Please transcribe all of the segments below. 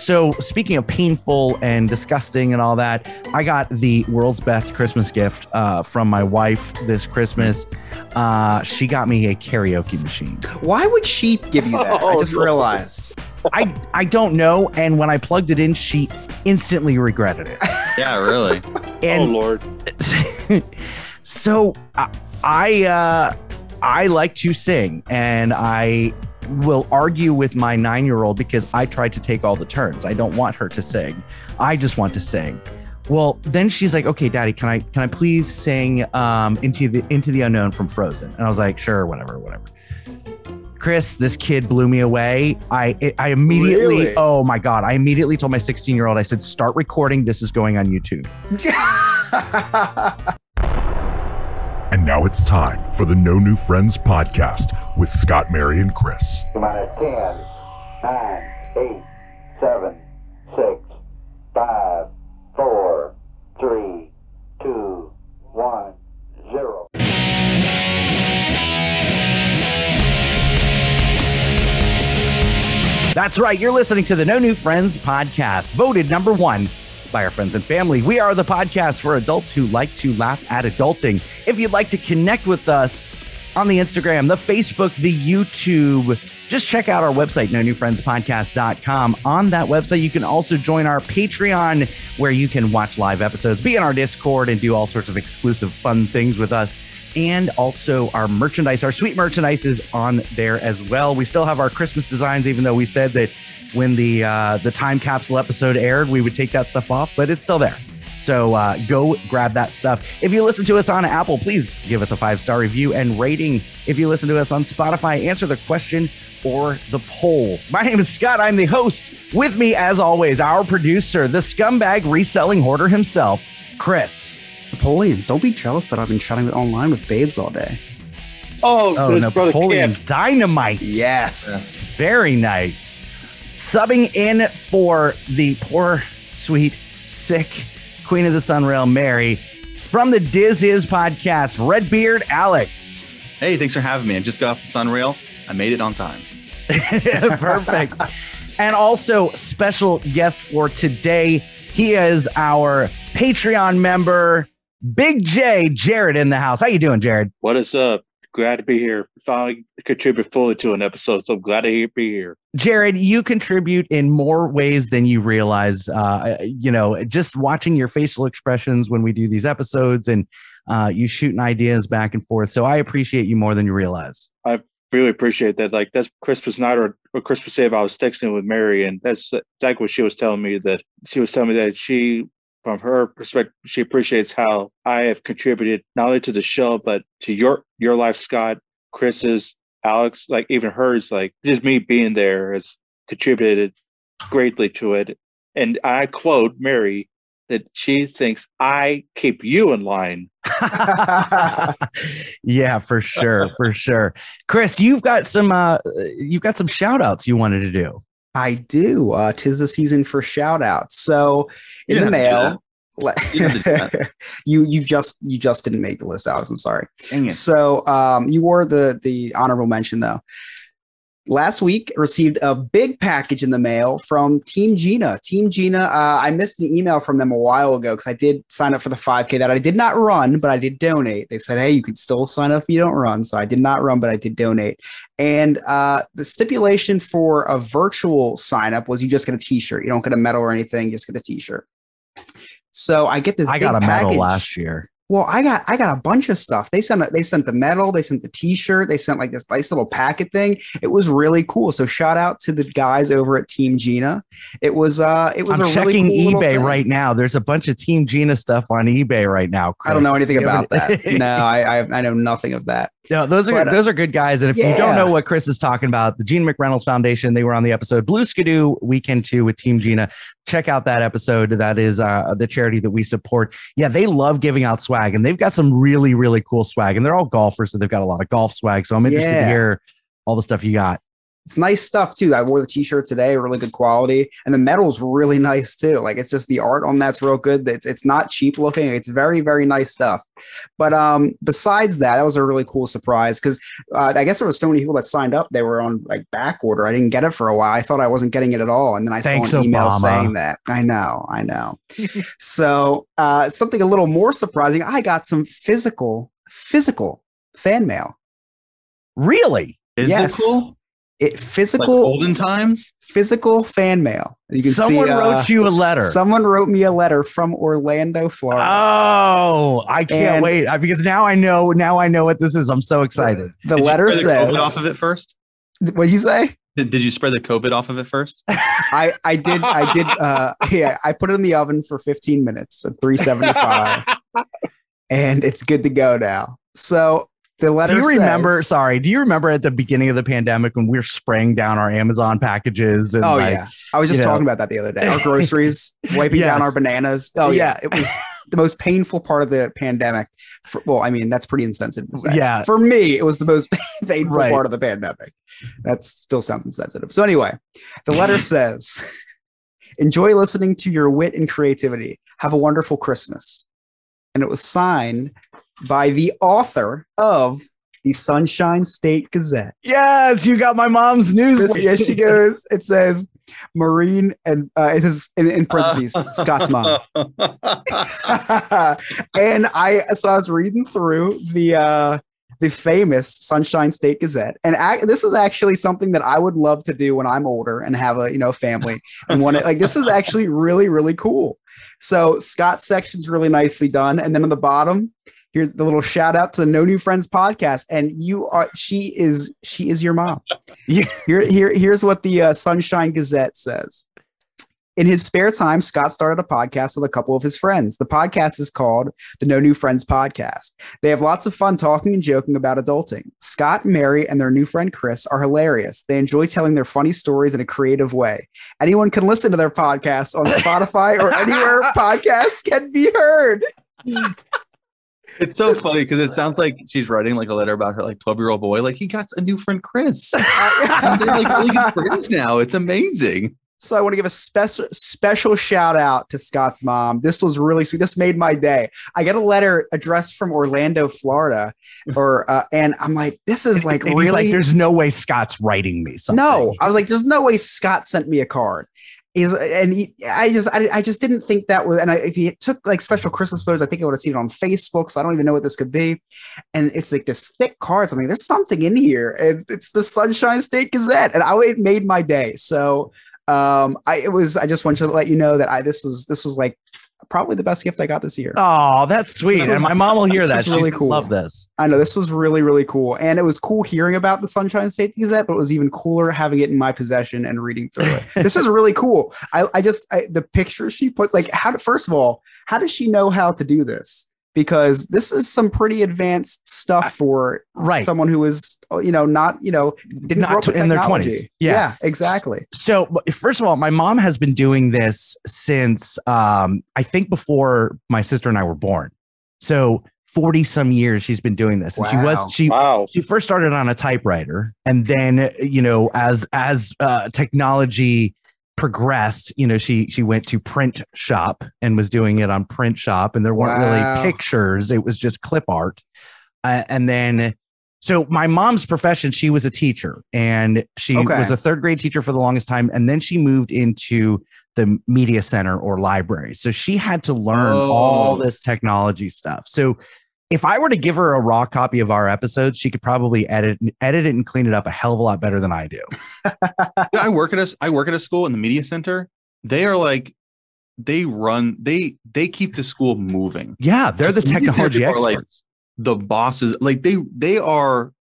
so speaking of painful and disgusting and all that, I got the world's best Christmas gift uh, from my wife this Christmas. Uh, she got me a karaoke machine. Why would she give you that? I Oh, just no. realized. I I don't know. And when I plugged it in, she instantly regretted it. Yeah, really. oh And Lord. so I I, uh, I like to sing, and I will argue with my nine year old because I tried to take all the turns. I don't want her to sing. I just want to sing. Well, then she's like, "Okay, Daddy, can I can I please sing um, into the into the unknown from Frozen?" And I was like, "Sure, whatever, whatever." Chris, this kid blew me away. I I immediately, Really? oh my god, I immediately told my 16 year old, I said, "Start recording. This is going on YouTube." And now it's time for the No New Friends podcast with Scott, Mary, and Chris. minus 10, 9, 8, 7, 6, 5, 4, 3, 2, 1, 0. That's right. You're listening to the No New Friends podcast, voted number one by our friends and family. We are the podcast for adults who like to laugh at adulting. If you'd like to connect with us on the Instagram, the Facebook, the YouTube, just check out our website, no new friends podcast.com. On that website, you can also join our Patreon where you can watch live episodes, be in our Discord, and do all sorts of exclusive fun things with us and also our merchandise. Our sweet merchandise is on there as well. We still have our Christmas designs, even though we said that when the uh, the time capsule episode aired, we would take that stuff off, but it's still there. So uh, go grab that stuff. If you listen to us on Apple, please give us a five star review and rating. If you listen to us on Spotify, answer the question or the poll. My name is Scott. I'm the host. With me, as always, our producer, the scumbag reselling hoarder himself, Chris. Napoleon, don't be jealous that I've been chatting with online with babes all day. Oh, Oh, Napoleon Dynamite. Yes. Very nice. Subbing in for the poor, sweet, sick Queen of the Sunrail, Mary, from the Diz Hiz podcast, Redbeard Alex. Hey, thanks for having me. I just got off the Sunrail. I made it on time. Perfect. and also, special guest for today. He is our Patreon member, Big J, Jarrod in the house. How you doing, Jarrod? What is up? Glad to be here. Finally contribute fully to an episode, so I'm glad to be here. Jarrod, you contribute in more ways than you realize. Uh, you know, just watching your facial expressions when we do these episodes and uh, you shooting ideas back and forth. So I appreciate you more than you realize. I really appreciate that. Like that's Christmas night or, or Christmas Eve. I was texting with Mary, and that's exactly what she was telling me. That she was telling me that she, from her perspective, she appreciates how I have contributed not only to the show but to your your life, Scott, Chris's, Alex, like even hers. Like just me being there has contributed greatly to it. And I quote Mary that she thinks I keep you in line. yeah, for sure, for sure. Chris, you've got some uh you've got some shout outs you wanted to do. I do. Uh, tis the season for shout outs. So in the don't have to do mail, You don't have to you you just you just didn't make the list, Alex. I'm sorry. Dang it. So um, you were the the honorable mention though. Last week, received a big package in the mail from Team Gina. Team Gina, uh, I missed an email from them a while ago because I did sign up for the 5K that I did not run, but I did donate. They said, hey, you can still sign up if you don't run. So I did not run, but I did donate. And uh, the stipulation for a virtual sign up was you just get a t shirt. You don't get a medal or anything, you just get a t shirt. So I get this. I got a big medal last year. Well, I got I got a bunch of stuff. They sent they sent the medal, they sent the T-shirt, they sent like this nice little packet thing. It was really cool. So shout out to the guys over at Team Gina. It was uh it was I'm a checking really cool eBay right now. There's a bunch of Team Gina stuff on eBay right now. I don't know anything about that. No, I, I I know nothing of that. No, those are But, uh, those are good guys. And if you don't know what Chris is talking about, the Gene McReynolds Foundation, they were on the episode Blue Skidoo Weekend 2 with Team Gina. Check out that episode. That is uh, the charity that we support. Yeah, they love giving out swag and they've got some really, really cool swag. And they're all golfers, so they've got a lot of golf swag. So I'm interested to hear all the stuff you got. It's nice stuff too. I wore the t-shirt today, really good quality, and the metal's really nice too. Like it's just the art on that's real good. It's it's not cheap looking. It's very very nice stuff. But um, besides that, that was a really cool surprise because uh, I guess there was so many people that signed up. They were on like back order. I didn't get it for a while. I thought I wasn't getting it at all, and then I Thanks, saw an email Obama. saying that. I know, I know. so uh, something a little more surprising. I got some physical physical fan mail. Really? Is Yes. it cool? It Like physical olden times? physical fan mail. You can Someone see, uh, wrote you a letter. Someone wrote me a letter from Orlando, Florida. Oh, I can't And- wait I- because now I know. Now I know what this is. I'm so excited. the Did you letter spread the COVID off of it first? "What did you say?" Did, did you spread the COVID off of it first? I I did I did uh yeah I put it in the oven for 15 minutes at 375, and it's good to go now. So the letter. Do you remember? Sorry, do you remember at the beginning of the pandemic when we were spraying down our Amazon packages? And Oh like, yeah, I was just you know. talking about that the other day. Our groceries, wiping down our bananas. Oh yeah, Yeah. it was the most painful part of the pandemic. For, well, I mean that's pretty insensitive. Yeah. for me, it was the most painful Right. part of the pandemic. That still sounds insensitive. So anyway, the letter says, "Enjoy listening to your wit and creativity. Have a wonderful Christmas." And it was signed by the author of the Sunshine State Gazette. Yes, you got my mom's news. Yes, she goes. It says Marine and uh, it says in, in parentheses Scott's mom. and I so I was reading through the uh, the famous Sunshine State Gazette, and ac- this is actually something that I would love to do when I'm older and have a you know family and want to like this is actually really really cool. So Scott's section's really nicely done, and then on the bottom. Here's the little shout out to the No New Friends podcast, and you are she is she is your mom. Here, here, here's what the uh, Sunshine Gazette says. In his spare time, Scott started a podcast with a couple of his friends. The podcast is called the No New Friends Podcast. They have lots of fun talking and joking about adulting. Scott, Mary, and their new friend Chris are hilarious. They enjoy telling their funny stories in a creative way. Anyone can listen to their podcast on Spotify or anywhere podcasts can be heard. It's so funny because it sounds like she's writing like a letter about her like 12 year old boy. Like he got a new friend, Chris. And They're like really good friends now. It's amazing. So I want to give a special special shout out to Scott's mom. This was really sweet. This made my day. I get a letter addressed from Orlando, Florida, or uh, and I'm like, this is like And he's really like, there's no way Scott's writing me something. no. I was like, there's no way Scott sent me a card. Is and he, I just I, I just didn't think that was and I, if he took like special Christmas photos, I think I would have seen it on Facebook. So I don't even know what this could be. And it's like this thick card. So I'm there's something in here, and it's the Sunshine State Gazette, and I it made my day. So um, I it was I just wanted to let you know that I this was this was like probably the best gift I got this year. Oh, that's sweet. Was- and my mom will hear that. She's really cool. Love this. I know this was really, really cool. And it was cool hearing about the Sunshine State Gazette, but it was even cooler having it in my possession and reading through it. this is really cool. I, I just, I, the pictures she puts, like, how, first of all, how does she know how to do this? Because this is some pretty advanced stuff for Right. someone who is, you know, not, you know, didn't Not grow up with in their 20s. Yeah. exactly. So, first of all, my mom has been doing this since um, I think before my sister and I were born. So, 40 some years she's been doing this. And she was, she, Wow. she first started on a typewriter and then you know as as uh, technology progressed you know she she went to print shop and was doing it on print shop and there weren't Wow. really pictures it was just clip art uh, and then so my mom's profession she was a teacher and she Okay. was a third grade teacher for the longest time and then she moved into the media center or library so she had to learn all Oh. this technology stuff so if I were to give her a raw copy of our episode, she could probably edit edit it and clean it up a hell of a lot better than I do. I work at a I work at a school in the media center. They are like they run they they keep the school moving. Yeah, they're the center technology are like- experts. The bosses like they they are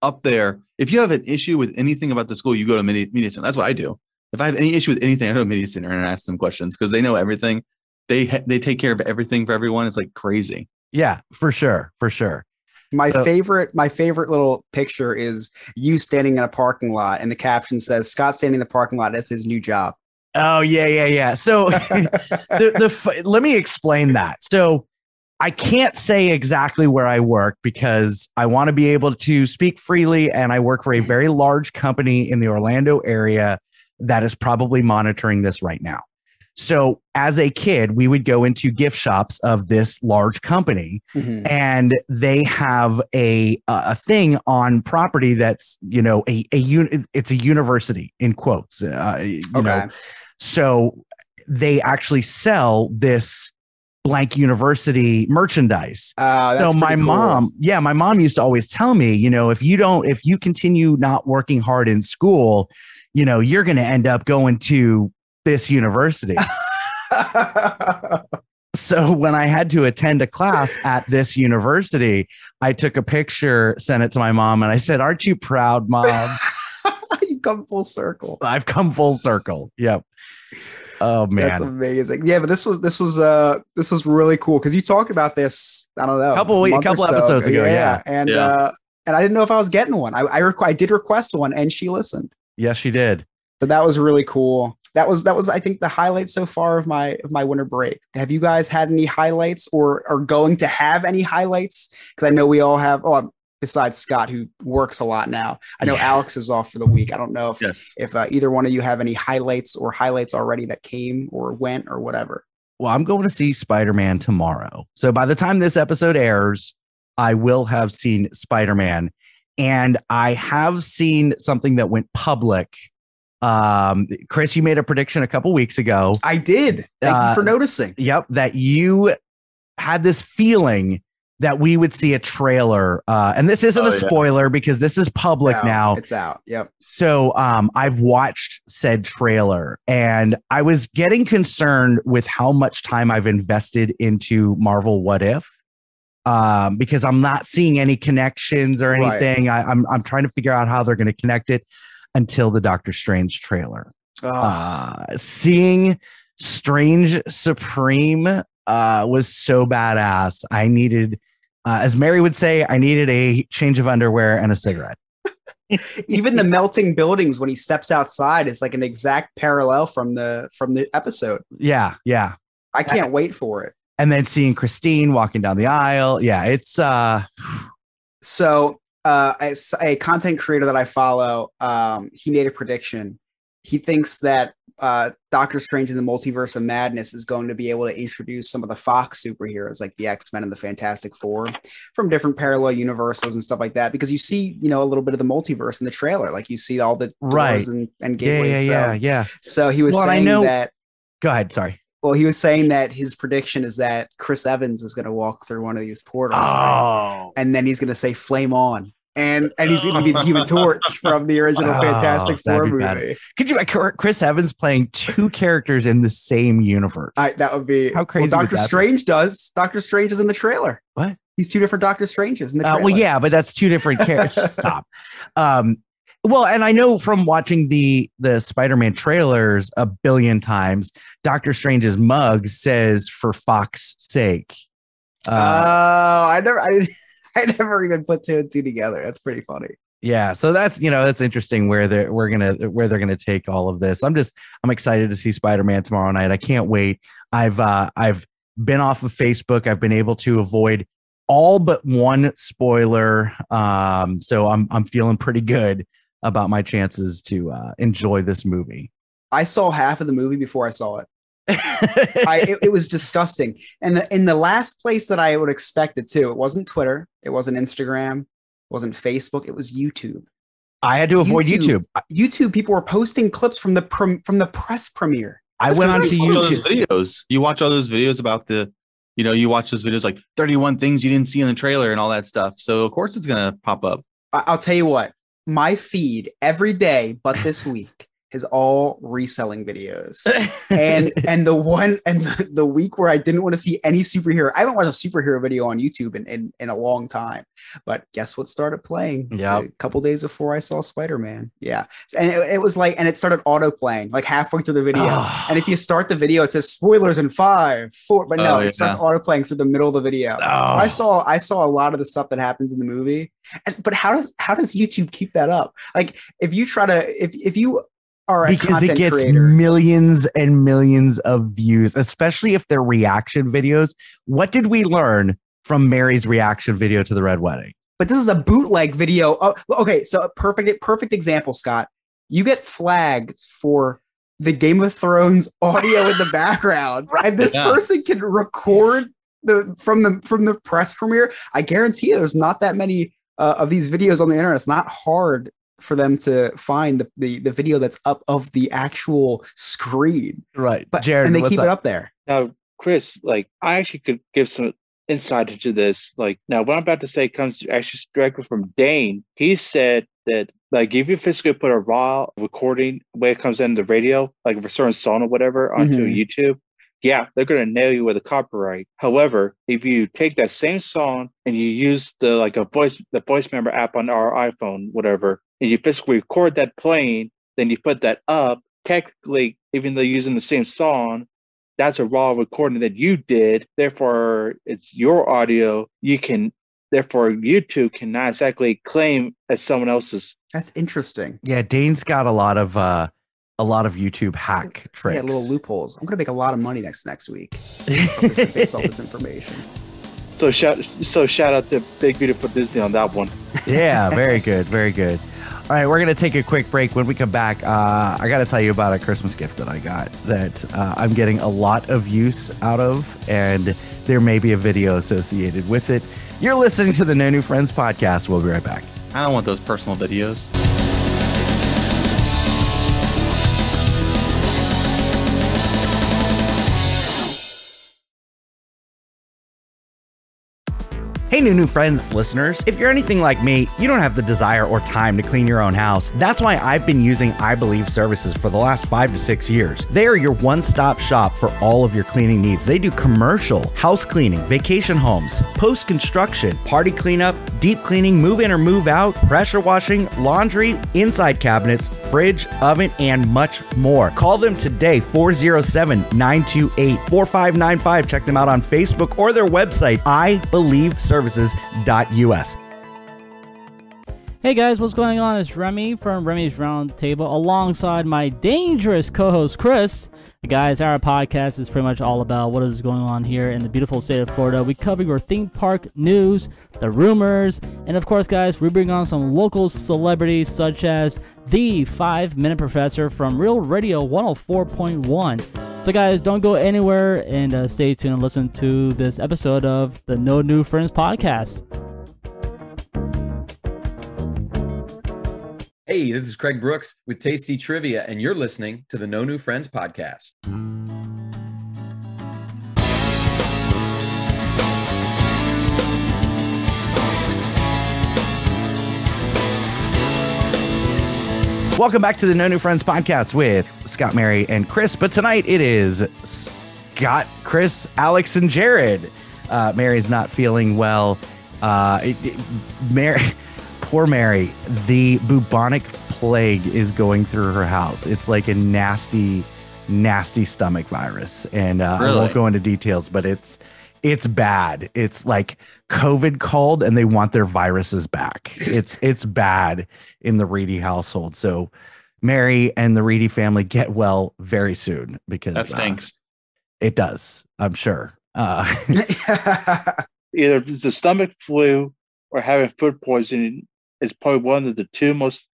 up there. If you have an issue with anything about the school, you go to media, media center. That's what I do. If I have any issue with anything, I go to media center and ask them questions because they know everything. They they take care of everything for everyone. It's like crazy. Yeah, for sure, for sure. My So- favorite, my favorite little picture is you standing in a parking lot, and the caption says Scott standing in the parking lot at his new job. Oh yeah, yeah, yeah. So the, the let me explain that. So I can't say exactly where I work because I want to be able to speak freely. And I work for a very large company in the Orlando area that is probably monitoring this right now. So, as a kid, we would go into gift shops of this large company, Mhm. and they have a a thing on property that's you know a a un- it's a university in quotes. Uh, you know, so they actually sell this blank university merchandise. Uh, so my cool. mom, yeah, my mom used to always tell me, you know, if you don't, if you continue not working hard in school, you know, you're going to end up going to this university. so when I had to attend a class at this university, I took a picture, sent it to my mom, and I said, "Aren't you proud, mom? You've come full circle. I've come full circle." Yep. Oh man. That's amazing. Yeah, but this was this was uh this was really cool because you talked about this. I don't know, Couple we- month or couple episodes ago, yeah. and Yeah. uh and I didn't know if I was getting one. I I, requ- I did request one, and she listened. yes, she did. So that was really cool. That was that was I think the highlight so far of my of my winter break. Have you guys had any highlights or are going to have any highlights? Because I know we all have. Oh, besides Scott who works a lot now. I know Yeah. Alex is off for the week. I don't know if Yes. if uh, either one of you have any highlights or highlights already that came or went or whatever. Well, I'm going to see Spider Man tomorrow. So by the time this episode airs, I will have seen Spider Man. And I have seen something that went public. Um, Chris, you made a prediction a couple weeks ago. I did. Thank Uh, you for noticing. Yep, that you had this feeling that we would see a trailer. Uh, and this isn't Oh, a yeah. spoiler because this is public No, now. It's out. Yep. So um, I've watched said trailer and I was getting concerned with how much time I've invested into Marvel What If. Um, because I'm not seeing any connections or Right. anything. I, I'm I'm trying to figure out how they're going to connect it until the Doctor Strange trailer. Oh, Uh, seeing Strange Supreme uh, was so badass. I needed, uh, as Mary would say, I needed a change of underwear and a cigarette. even the melting buildings when he steps outside is like an exact parallel from the from the episode. Yeah, yeah. I can't wait for it. and then seeing Christine walking down the aisle. Yeah, it's uh So, uh, as a content creator that I follow, um, he made a prediction. He thinks that uh, Doctor Strange in the Multiverse of Madness is going to be able to introduce some of the Fox superheroes, like the X Men and the Fantastic Four, from different parallel universes and stuff like that. Because you see, you know, a little bit of the multiverse in the trailer, like you see all the doors Right. and, and yeah, gateways. yeah, so, yeah, yeah. so he was Well, and I saying know- that. Go ahead. Sorry. Well, he was saying that his prediction is that Chris Evans is going to walk through one of these portals, right? Oh, and then he's going to say "Flame on," and and he's going to be the Human Torch from the original Oh, Fantastic Four be bad. movie. could you? Chris Evans playing two characters in the same universe. I, that would be How crazy Well, Doctor that be? Strange does. Doctor Strange is in the trailer. What? He's two different Doctor Stranges in the Uh, well, yeah, but that's two different characters. Stop. Um, well, and I know from watching the the Spider-Man trailers a billion times, Doctor Strange's mug says "for Fox's sake." Oh, Uh, I never, I, didn't- I never even put two and two together. That's pretty funny. yeah, so that's you know that's interesting where they're we're gonna where they're gonna take all of this. I'm just I'm excited to see Spider-Man tomorrow night. I can't wait. I've uh, I've been off of Facebook. I've been able to avoid all but one spoiler. Um, so I'm I'm feeling pretty good about my chances to uh, enjoy this movie. I saw half of the movie before I saw it. I, it, it was disgusting. And the, in the last place that I would expect it to, it wasn't Twitter, it wasn't Instagram, it wasn't Facebook, it was YouTube. I had to avoid YouTube. YouTube. YouTube people were posting clips from the prem, from the press premiere. I That's went onto crazy. All those YouTube. videos. You watch all those videos about the, you know, you watch those videos like 31 things you didn't see in the trailer and all that stuff. So of course it's gonna pop up. I, I'll tell you what, my feed every day, but this week is all reselling videos. and and the one and the, the week where I didn't want to see any superhero, I haven't watched a superhero video on YouTube in, in, in a long time. But guess what started playing? Yep. a couple days before I saw Spider Man. Yeah, and it, it was like, and it started auto playing like halfway through the video. Oh. And if you start the video, it says spoilers in five, four, but no, Oh, it starts auto playing through the middle of the video. So Oh. I saw I saw a lot of the stuff that happens in the movie. And, but how does how does YouTube keep that up? Like if you try to if if you are a because it gets creator. millions and millions of views, especially if they're reaction videos. What did we learn from Mary's reaction video to the Red Wedding? but this is a bootleg video. Oh, okay, so a perfect perfect example, Scott. You get flagged for the Game of Thrones audio in the background, and this Yeah. person can record the from the from the press premiere. I guarantee you, there's not that many uh, of these videos on the internet. It's not hard for them to find the, the the video that's up of the actual screen, Right. but Jarrod, and they keep up? it up there. Now, Chris, like I actually could give some insight into this. Like now, what I'm about to say comes actually directly from Dane. He said that like if you physically put a raw recording way it comes in the radio, like a certain song or whatever, onto Mhm. YouTube. Yeah, they're gonna nail you with a copyright. However, if you take that same song and you use the like a voice the voice memo app on our iPhone, whatever, and you physically record that playing, then you put that up, technically, even though you're using the same song, that's a raw recording that you did. Therefore, it's your audio. You can, therefore, YouTube cannot exactly claim as someone else's. That's interesting. Yeah, Dane's got a lot of uh a lot of YouTube hack tricks. Yeah, little loopholes. I'm gonna make a lot of money next next week based based off this information. So shout, so shout out to Big Beautiful Disney on that one. yeah, very good, very good. All right, we're gonna take a quick break. When we come back, uh, I got to tell you about a Christmas gift that I got that uh, I'm getting a lot of use out of, and there may be a video associated with it. You're listening to the No New Friends podcast. We'll be right back. I don't want those personal videos. Hey, new new friends, listeners. If you're anything like me, you don't have the desire or time to clean your own house. That's why I've been using I Believe services for the last five to six years. They are your one stop shop for all of your cleaning needs. They do commercial, house cleaning, vacation homes, post construction, party cleanup, deep cleaning, move in or move out, pressure washing, laundry, inside cabinets, fridge, oven, and much more. Call them today, 407 928 4595. Check them out on Facebook or their website, ibelieveservices.us. Hey guys, what's going on? It's Remy from Remy's Round Table alongside my dangerous co host Chris. Guys, our podcast is pretty much all about what is going on here in the beautiful state of Florida. We cover your theme park news, the rumors, and of course, guys, we bring on some local celebrities such as the Five Minute Professor from Real Radio 104.1. So, guys, don't go anywhere and uh, stay tuned and listen to this episode of the No New Friends podcast. Hey, this is Craig Brooks with Tasty Trivia, and you're listening to the No New Friends podcast. Welcome back to the No New Friends podcast with Scott, Mary, and Chris. But tonight it is Scott, Chris, Alex, and Jarrod. Uh, Mary's not feeling well. Uh, it- it- Mary, poor Mary, the bubonic plague is going through her house. It's like a nasty, nasty stomach virus, and uh, I won't go into details, but it's it's bad. It's like COVID called, and they want their viruses back. It's it's bad in the Reedy household. So Mary and the Reedy family get well very soon because That uh, stinks. it does. I'm sure. Uh, Either the stomach flu or having food poisoning is probably one of the two most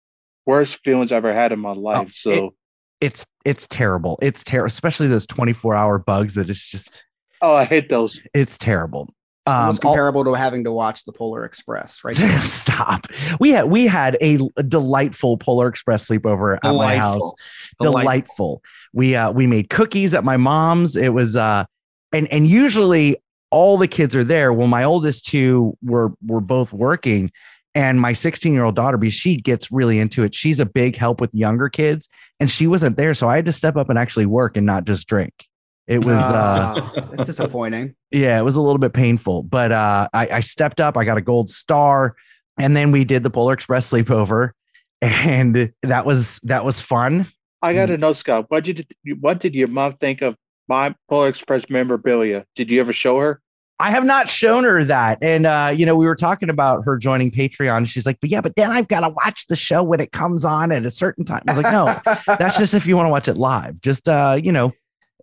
worst feelings I've ever had in my life. it- so, it's it's terrible. It's terrible, especially those 24 hour bugs that it's just oh, I hate those. it's terrible. Um, Almost all- comparable to having to watch the Polar Express, right? Stop. We had we had a, a delightful Polar Express sleepover at my house. Delightful. Delightful. We uh we made cookies at my mom's. It was uh and and usually all the kids are there. Well, my oldest two were were both working, and my 16 year old daughter, because she gets really into it. She's a big help with younger kids, and she wasn't there, so I had to step up and actually work and not just drink. It was uh Ah, it's disappointing. yeah, it was a little bit painful, but uh, I, I stepped up. I got a gold star, and then we did the Polar Express sleepover, and that was that was fun. I got to know, Scott, what did what did your mom think of my Polar Express memorabilia? Did you ever show her? I have not shown her that. And uh, you know, we were talking about her joining Patreon. She's like, but yeah, but then I've got to watch the show when it comes on at a certain time. I was like, no, that's just if you want to watch it live. Just uh, you know,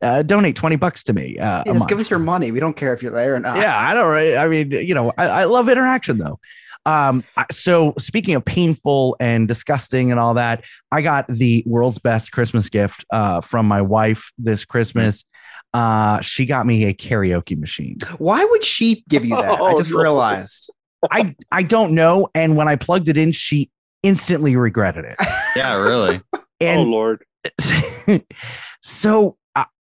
uh, donate 20 bucks to me. Uh, Yeah, just give us your money. We don't care if you're there or not. yeah, I don't. right? I mean, you know, I, I love interaction though. Um, so speaking of painful and disgusting and all that, I got the world's best Christmas gift uh, from my wife this Christmas. Uh, she got me a karaoke machine. Why would she give you that? I Oh, just no. realized. I I don't know. And when I plugged it in, she instantly regretted it. Yeah, really. oh And Lord. so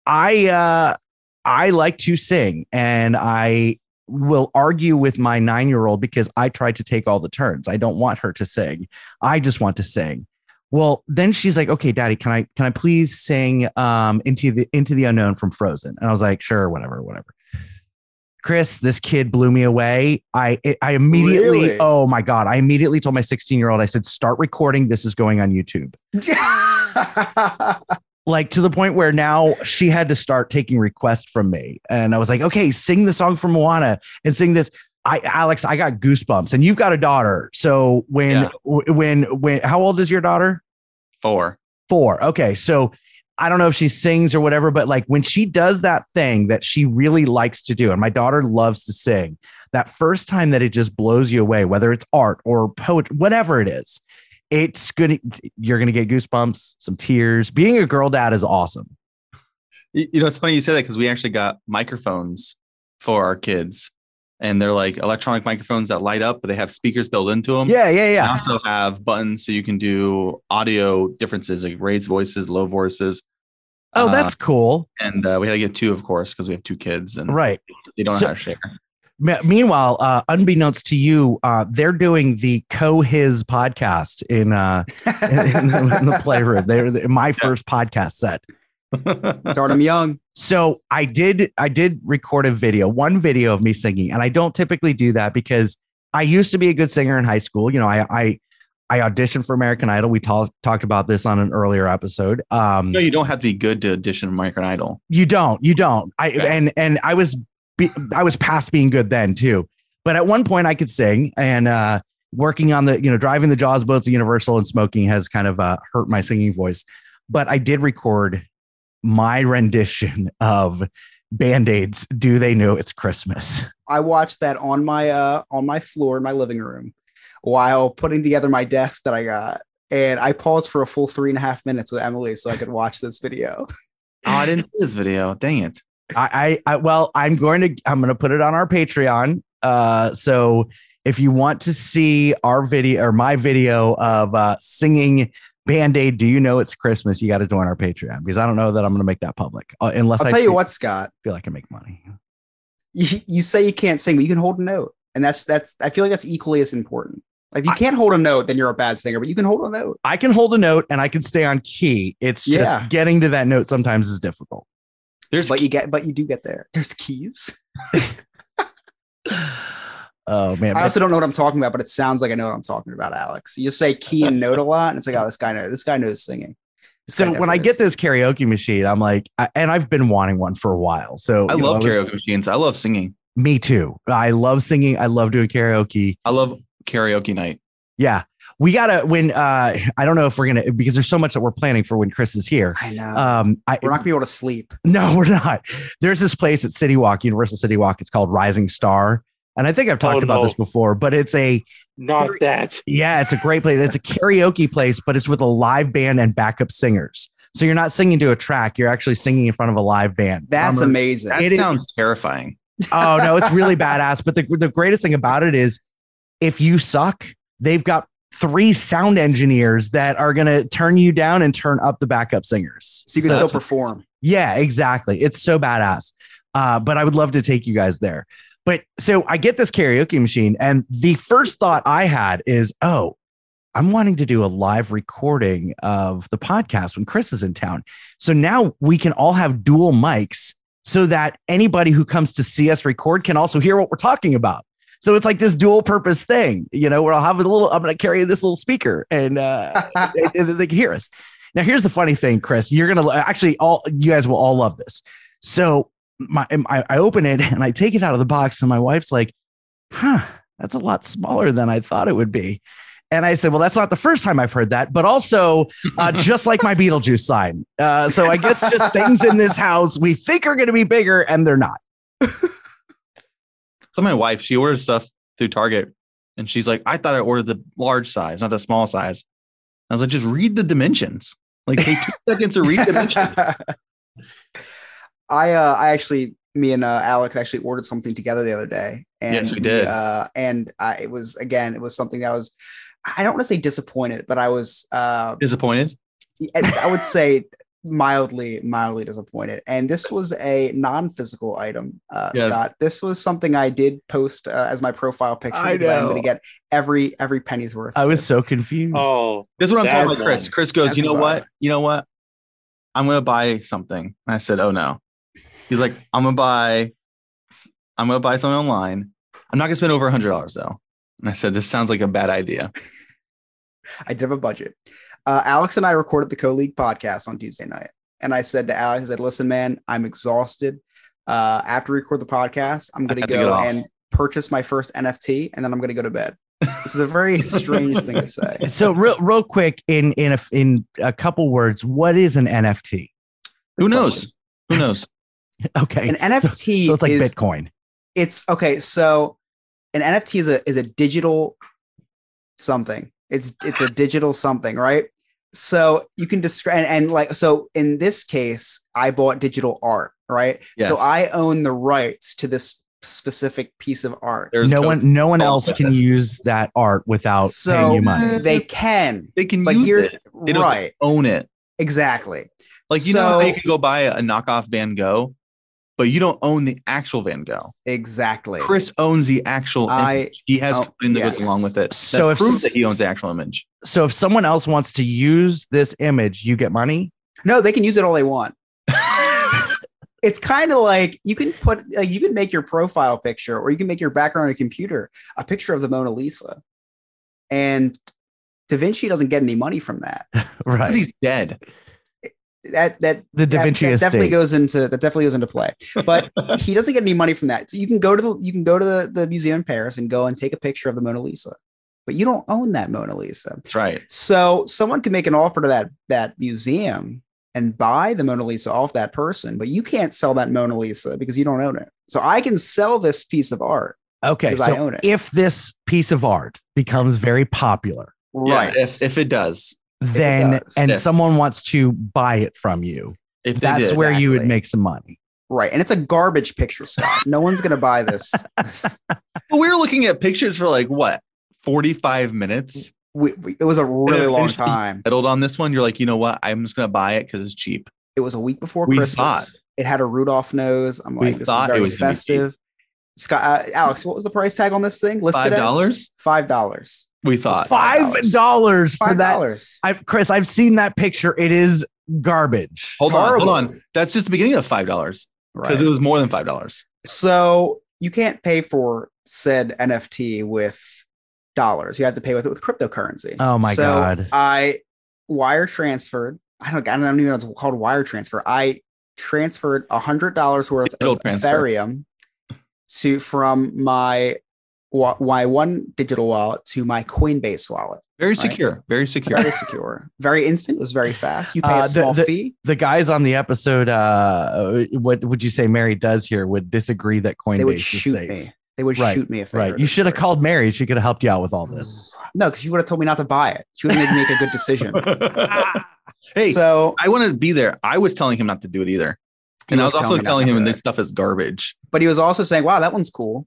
I, I uh I like to sing and I will argue with my 9-year-old because I tried to take all the turns. I don't want her to sing. I just want to sing. Well, then she's like, "Okay, daddy, can I can I please sing um into the into the unknown from Frozen?" And I was like, "Sure, whatever, whatever." Chris, this kid blew me away. I I immediately, Really? oh my god, I immediately told my 16 year old, I said, "Start recording. This is going on YouTube." like to the point where now she had to start taking requests from me. And i was like okay sing the song from moana and sing this. I alex i got goosebumps. And you've got a daughter. So when Yeah. when when how old is your daughter? Four. four. Okay. So i don't know if she sings or whatever but like when she does that thing that she really likes to do and my daughter loves to sing that first time that it just blows you away whether it's art or poetry whatever it is it's gonna you're gonna get goosebumps some tears being a girl dad is awesome You know, it's funny you say that because we actually got microphones for our kids, and they're like electronic microphones that light up, but they have speakers built into them. yeah yeah They yeah also have buttons so you can do audio differences, like raised voices, low voices. oh Uh, that's cool and uh, we had to get two, of course, because we have two kids and right they don't So- know how to share. Me- meanwhile uh unbeknownst to you uh they're doing the Diz Hiz podcast in uh in, the, in the playroom they're they're my first podcast set Start him young. So I did I did record a video, one video of me singing, and I don't typically do that because I used to be a good singer in high school. You know, I I I auditioned for American Idol. We talked talked about this on an earlier episode. Um, no, you don't have to be good to audition for American Idol. you don't, you don't. I Okay. and and I was be, I was past being good then too. But at one point I could sing and uh working on the, you know, driving the Jaws boats at Universal and smoking has kind of uh, hurt my singing voice. But I did record my rendition of Band-Aids, Do They Know It's Christmas? I watched that on my uh on my floor in my living room while putting together my desk that I got. And I paused for a full three and a half minutes with Emily so I could watch this video. Oh, I didn't see this video. Dang it. I, I, I well, I'm going to I'm going to put it on our Patreon. Uh, so if you want to see our video or my video of uh, singing Band Aid, do you know it's Christmas? You got to join our Patreon because I don't know that I'm going to make that public uh, unless I'll I tell you feel, what, Scott. feel like I can make money. You, you say you can't sing, but you can hold a note. And that's that's I feel like that's equally as important. Like if you can't hold a note, then you're a bad singer, but you can hold a note. I can hold a note and I can stay on key. It's just getting to that note sometimes is difficult. There's But you get but you do get there. There's keys. Oh man, I also don't know what I'm talking about, but it sounds like I know what I'm talking about, Alex. You just say key and note a lot, and it's like, oh, this guy knows this guy knows singing. This so when I definitely get this karaoke machine, I'm like, I, and I've been wanting one for a while. So I you know, love was- karaoke machines. I love singing. Me too. I love singing. I love doing karaoke. I love karaoke night. Yeah. We gotta when uh I don't know if we're gonna because there's so much that we're planning for when Chris is here. I know. Um I We're not gonna be able to sleep. no, we're not. There's this place at City Walk, Universal City Walk. It's called Rising Star. And I think I've talked Oh, about no. this before, but it's a Not that. yeah, it's a great place. It's a karaoke place, but it's with a live band and backup singers. So you're not singing to a track, you're actually singing in front of a live band. That's Drummers, amazing. That It is- sounds terrifying. oh no, it's really badass. But the the greatest thing about it is if you suck, they've got three sound engineers that are gonna turn you down and turn up the backup singers. so you can So- still perform. yeah, exactly. It's so badass. Uh, but I would love to take you guys there. But so I get this karaoke machine, and the first thought I had is, oh, I'm wanting to do a live recording of the podcast when Chris is in town. So now we can all have dual mics so that anybody who comes to see us record can also hear what we're talking about. So it's like this dual purpose thing, you know, where I'll have a little, I'm going to carry this little speaker and uh, and- they can hear us. Now, here's the funny thing, Chris. You're gonna actually all you guys will all love this. So my I, I open it and I take it out of the box, and my wife's like, "Huh, that's a lot smaller than I thought it would be." And I said, "Well, that's not the first time I've heard that, but also uh, just like my Beetlejuice sign. Uh, so I guess just things in this house we think are going to be bigger, and they're not." So my wife, she orders stuff through Target, and she's like, "I thought I ordered the large size, not the small size." I was like, "Just read the dimensions. Like, take two seconds to read dimensions." I uh I actually me and uh, Alex actually ordered something together the other day, and Yes, we did. Uh, and I, it was again, it was something that I was. I don't want to say disappointed, but I was. Uh, Disappointed. I would say mildly, mildly disappointed. And this was a non-physical item, uh, Yes. Scott. This was something I did post uh, as my profile picture. I because I'm going to get every every penny's worth. I was this. so confused. Oh, This is what I'm talking about, Chris. Chris goes, That's you know bizarre. what? You know what? I'm gonna buy something. And I said, oh no. He's like, I'm gonna buy, I'm gonna buy something online. I'm not gonna spend over a hundred dollars though. And I said, this sounds like a bad idea. I did have a budget. Uh, Alex and I recorded the co-league podcast on Tuesday night, and I said to Alex, I said, "Listen, man, I'm exhausted. Uh, after we record the podcast, I'm going to have to get go and purchase my first NFT, and then I'm going to go to bed." Which is a very strange thing to say. So real, real quick, in in a in a couple words, what is an NFT? Who knows? Who knows? Okay, An NFT so it's like is Bitcoin. it's okay. So an NFT is a is a digital something. It's it's a digital something, right? So you can describe and, and like so in this case, I bought digital art, right? So I own the rights to this specific piece of art. There's no one, no one else can use that art without paying So you money. they can, They can but use here's it. They don't right, own it. exactly. Like you know how you can go buy a knockoff Van Gogh, but you don't own the actual Van Gogh. Exactly. Chris owns the actual I- image. He has oh, coding that yes. goes along with it. So So if- proves that he owns the actual image. So if someone else wants to use this image, you get money. No, they can use it all they want. it's kind of like you can put like you can make your profile picture or you can make your background on a computer a picture of the Mona Lisa. And Da Vinci doesn't get any money from that. Right. He's dead. That that The Da Vinci that definitely goes into that definitely goes into play. But he doesn't get any money from that. So you can go to the you can go to the, the museum in Paris and go and take a picture of the Mona Lisa. But you don't own that Mona Lisa. That's right. So someone can make an offer to that that museum and buy the Mona Lisa off that person, but you can't sell that Mona Lisa because you don't own it. So I can sell this piece of art Okay. because I So own it. if this piece of art becomes very popular, right. Yeah, if, if it does. Then and Yeah. someone wants to buy it from you, If that's did. where you would make some money. right. And it's a garbage picture, Scott. no one's gonna buy this. this- Well, we were looking at pictures for like what, 45 minutes? we, we- it was a really long eventually- time. Settled on this one. You're like, you know what? I'm just going to buy it because it's cheap. It was a week before We Christmas. thought. It had a Rudolph nose. I'm We like, this thought is it very was gonna be cheap. festive. Scott, uh, Alex, what was the price tag on this thing? Listed as? $5? Five dollars. We thought. Five dollars for Five that. I've Chris, I've seen that picture. It is garbage. Hold on, hold on. That's just the beginning of five dollars because Right. it was more than five dollars. So you can't pay for said NFT with dollars. You have to pay with it with cryptocurrency. Oh my So God. I wire transferred. I don't. I don't even know it's called wire transfer. I transferred a hundred dollars worth Digital of transfer. Ethereum to from my wa- my one digital wallet to my Coinbase wallet. Very secure. Very secure. Very secure, very instant. It was very fast. You pay Uh, a the- small the- fee. The guys on the episode, uh, what would you say Mary does here would disagree that Coinbase They would is shoot safe. me. They would Right, shoot me if they Right. You should have called Mary. She could have helped you out with all this. No, because she would have told me not to buy it. She would have made me make a good decision. hey, so, I wanted to be there. I was telling him not to do it either. He And I was was telling also telling to him do this stuff is garbage. but he was also saying, "Wow, that one's cool."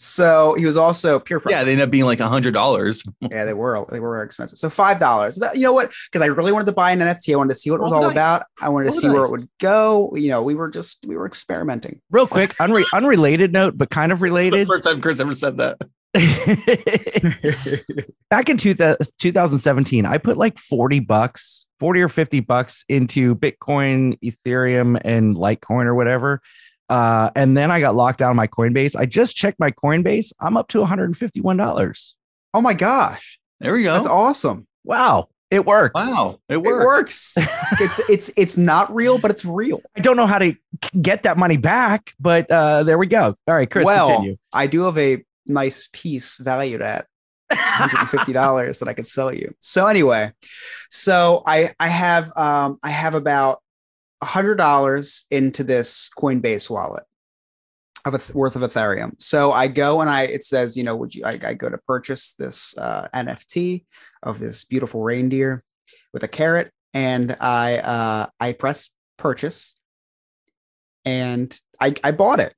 So he was also peer pressure. Yeah, they end up being like a hundred dollars. Yeah, they were they were expensive. So five dollars. You know what? Because I really wanted to buy an NFT. I wanted to see what it was Roll all the about. I wanted to Roll the see where it would go. You know, we were just we were experimenting. Real quick, unre- unrelated note, but kind of The related. first time Chris ever said that. Back in two thou- 2017, I put like 40 bucks, 40 or 50 bucks into Bitcoin, Ethereum, and Litecoin or whatever. Uh, and then I got locked out of my Coinbase. I just checked my Coinbase. I'm up to $151. Oh my gosh, There we go. that's awesome. Wow. It works. Wow, it It works. works. it's it's it's not real, but it's real. I don't know how to get that money back, but uh, there we go. All right, Chris, well, continue. I do have a nice piece valued at $150 that I could sell you. So anyway, so I I have um I have about $100 into this Coinbase wallet of a th- worth of Ethereum. So I go and I it says, you know, would you I, I go to purchase this uh, NFT of this beautiful reindeer with a carrot and I uh I press purchase and I I bought it.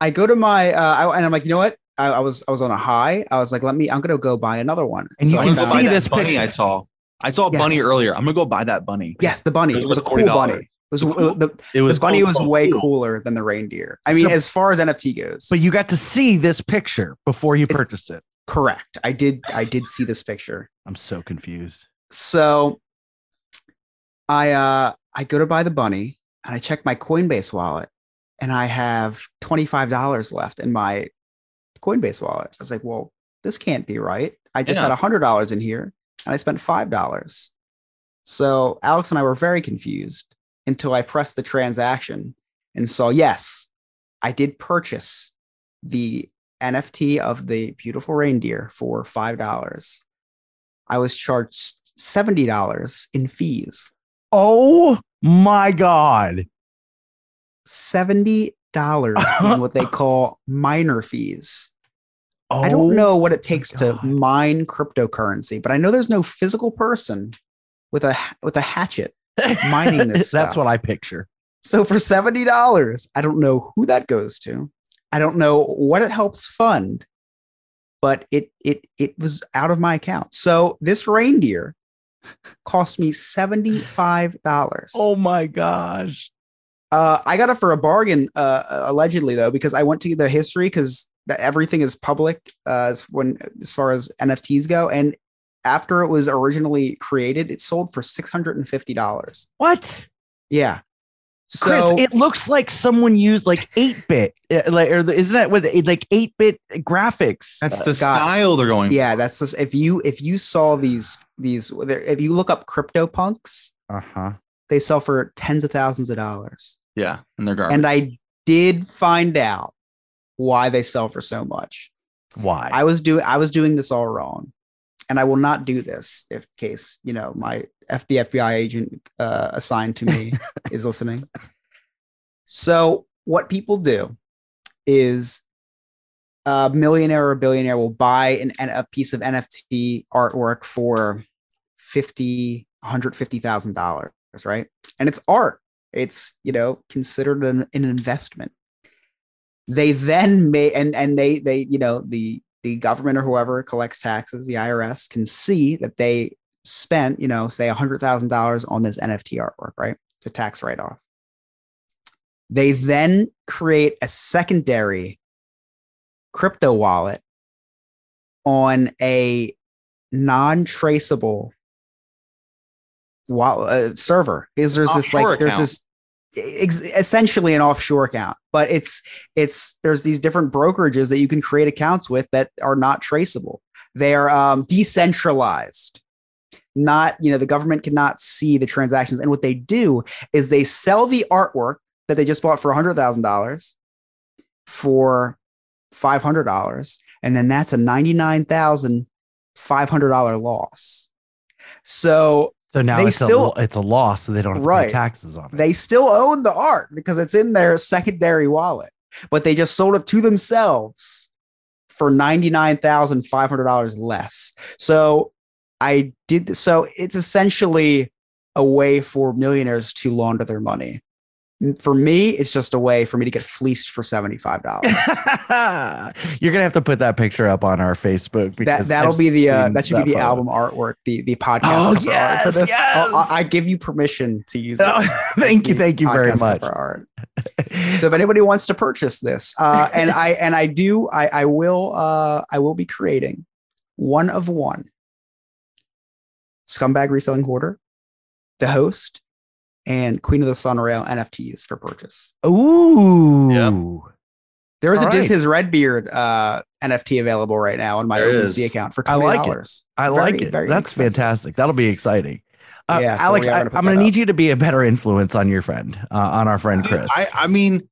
I go to my uh I, and I'm like, you know what? I, I was I was on a high. I was like, let me I'm gonna go buy another one. And you can I'm gonna found- go buy see this bunny picture. I saw. I saw a bunny earlier. I'm gonna go buy that bunny. Yes, the bunny. It It was was a cool $40. bunny. It was, it was- the, It was the bunny cool, was cool, way cooler than the reindeer. I mean, So- as far as NFT goes. But you got to see this picture before you purchased it. correct. I did I did see this picture. I'm so confused. So I uh I go to buy the bunny and I check my Coinbase wallet and I have $25 left in my Coinbase wallet. I was like, well, this can't be right. I just Yeah. had $100 in here and I spent $5. So Alex and I were very confused until I pressed the transaction and saw, yes, I did purchase the NFT of the beautiful reindeer for $5. I was charged $70 in fees. Oh my God. $70 in what they call miner fees. Oh, I don't know what it takes to mine cryptocurrency, but I know there's no physical person with a with a hatchet. mining this That's what I picture. So for $70, I don't know who that goes to. I don't know what it helps fund, but it it it was out of my account. So this reindeer cost me $75. Oh my gosh. Uh, I got it for a bargain, uh, allegedly though, because I went to the history because everything is public uh, as when as far as NFTs go, and after it was originally created, it sold for six hundred and fifty dollars. What? Yeah. So Chris, it looks like someone used like 8 bit, like, or the- isn't that with like 8 bit graphics? That's Uh, the Scott, style they're going. yeah, that's just if you if you saw these these if you look up CryptoPunks, Uh huh. they sell for tens of thousands of dollars. yeah, and they're garbage. And I did find out why they sell for so much. Why? I was doing I was doing this all wrong, and I will not do this if case you know my F the FBI agent uh, assigned to me is listening. So what people do is a millionaire or a billionaire will buy an, a piece of NFT artwork for fifty, hundred fifty thousand dollars, right? And it's art. It's you know considered an, an investment. They then may and and they they you know the the government or whoever collects taxes, the IRS can see that they spent you know say a hundred thousand dollars on this NFT artwork, right? It's a tax write off. They then create a secondary crypto wallet on a non-traceable wallet uh, server. Is there's this Offshore like there's this essentially an offshore account, but it's it's there's these different brokerages that you can create accounts with that are not traceable. They are um, decentralized. Not you know the government cannot see the transactions, and what they do is they sell the artwork that they just bought for hundred thousand dollars for five hundred dollars, and then that's a ninety nine thousand five hundred dollar loss. So so now they it's, still- a, it's a loss, so they don't have to Right. pay taxes on it. they still own the art because it's in their secondary wallet, but they just sold it to themselves for ninety nine thousand five hundred dollars less. So I did. So it's essentially a way for millionaires to launder their money. For me, it's just a way for me to get fleeced for seventy five dollars. You're gonna have to put that picture up on our Facebook that that'll I've be the uh, that should be the photo. album artwork, the the podcast Oh, art for yes, this. Yes. I, I give you permission to use it. Oh, thank you, thank you very much. art. so if anybody wants to purchase this uh and i and i do i i will uh i will be creating one of one scumbag reselling hoarder the host and queen of the SunRail nfts for purchase Ooh. There is All a Diz right. His Redbeard uh, NFT available right now on my There OpenSea account for I like it. dollars. I like it. That's fantastic. That'll be exciting. Uh, Yeah, so Alex, I, I'm going to need you to be a better influence on your friend, uh, on our friend Chris. I, I mean,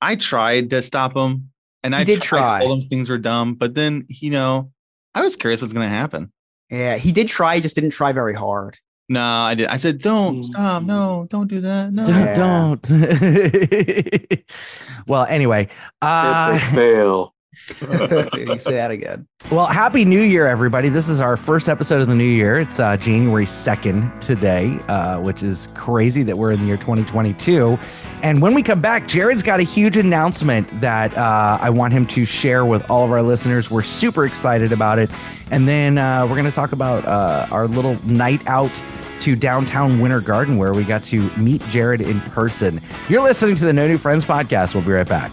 I tried to stop him, and He I did I try. told him things were dumb, but then you know, I was curious what's going to happen. Yeah, he did try, just didn't try very hard. No, I did. I said, "Don't Mm. stop! No, don't do that! No." don't. don't. well, anyway, uh, fail. You say that again. well, happy New Year, everybody. This is our first episode of the new year. It's uh, January 2nd today, uh, which is crazy that we're in the year 2022. And when we come back, Jarrod's got a huge announcement that uh, I want him to share with all of our listeners. We're super excited about it. And then uh, we're going to talk about uh, our little night out to downtown Winter Garden where we got to meet Jarrod in person. You're listening to the No New Friends podcast. We'll be right back.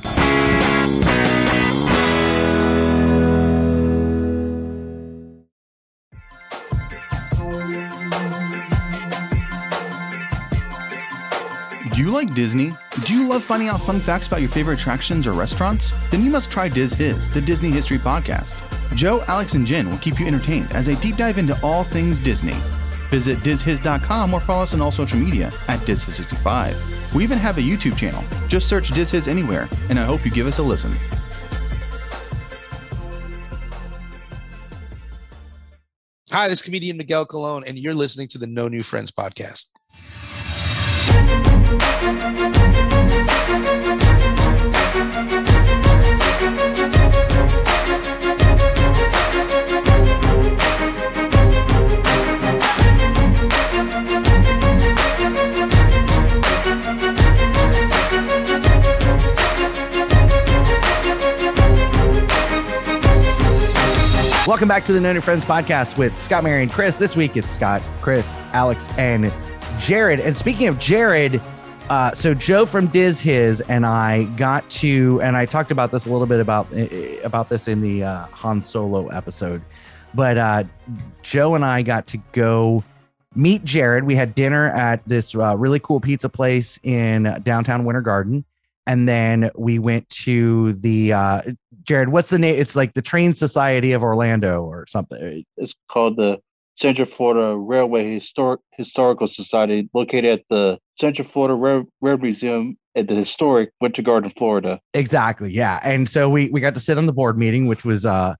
Do you like Disney? Do you love finding out fun facts about your favorite attractions or restaurants? Then you must try Diz Hiz, the Disney History Podcast. Joe, Alex, and Jen will keep you entertained as they deep dive into all things Disney. Visit DizHiz.com or follow us on all social media at DizHiz65. We even have a YouTube channel. Just search Diz Hiz anywhere, and I hope you give us a listen. Hi, this is comedian Miguel Colon, and you're listening to the No New Friends podcast. Welcome back to the No New Friends podcast with Scott, Mary, and Chris. This week it's Scott, Chris, Alex, and Jarrod. And speaking of Jarrod, uh, so Joe from Diz Hiz and I got to, and I talked about this a little bit about eh, about this in the uh, Han Solo episode, but uh, Joe and I got to go meet Jarrod. We had dinner at this uh, really cool pizza place in downtown Winter Garden. And then we went to the uh, Jarrod. What's the name? It's like the Train Society of Orlando or something. It's called the Central Florida Railway Historic Historical Society, located at the Central Florida Rail, Museum at the historic Winter Garden, Florida. Exactly. Yeah. And so we we got to sit on the board meeting, which was uh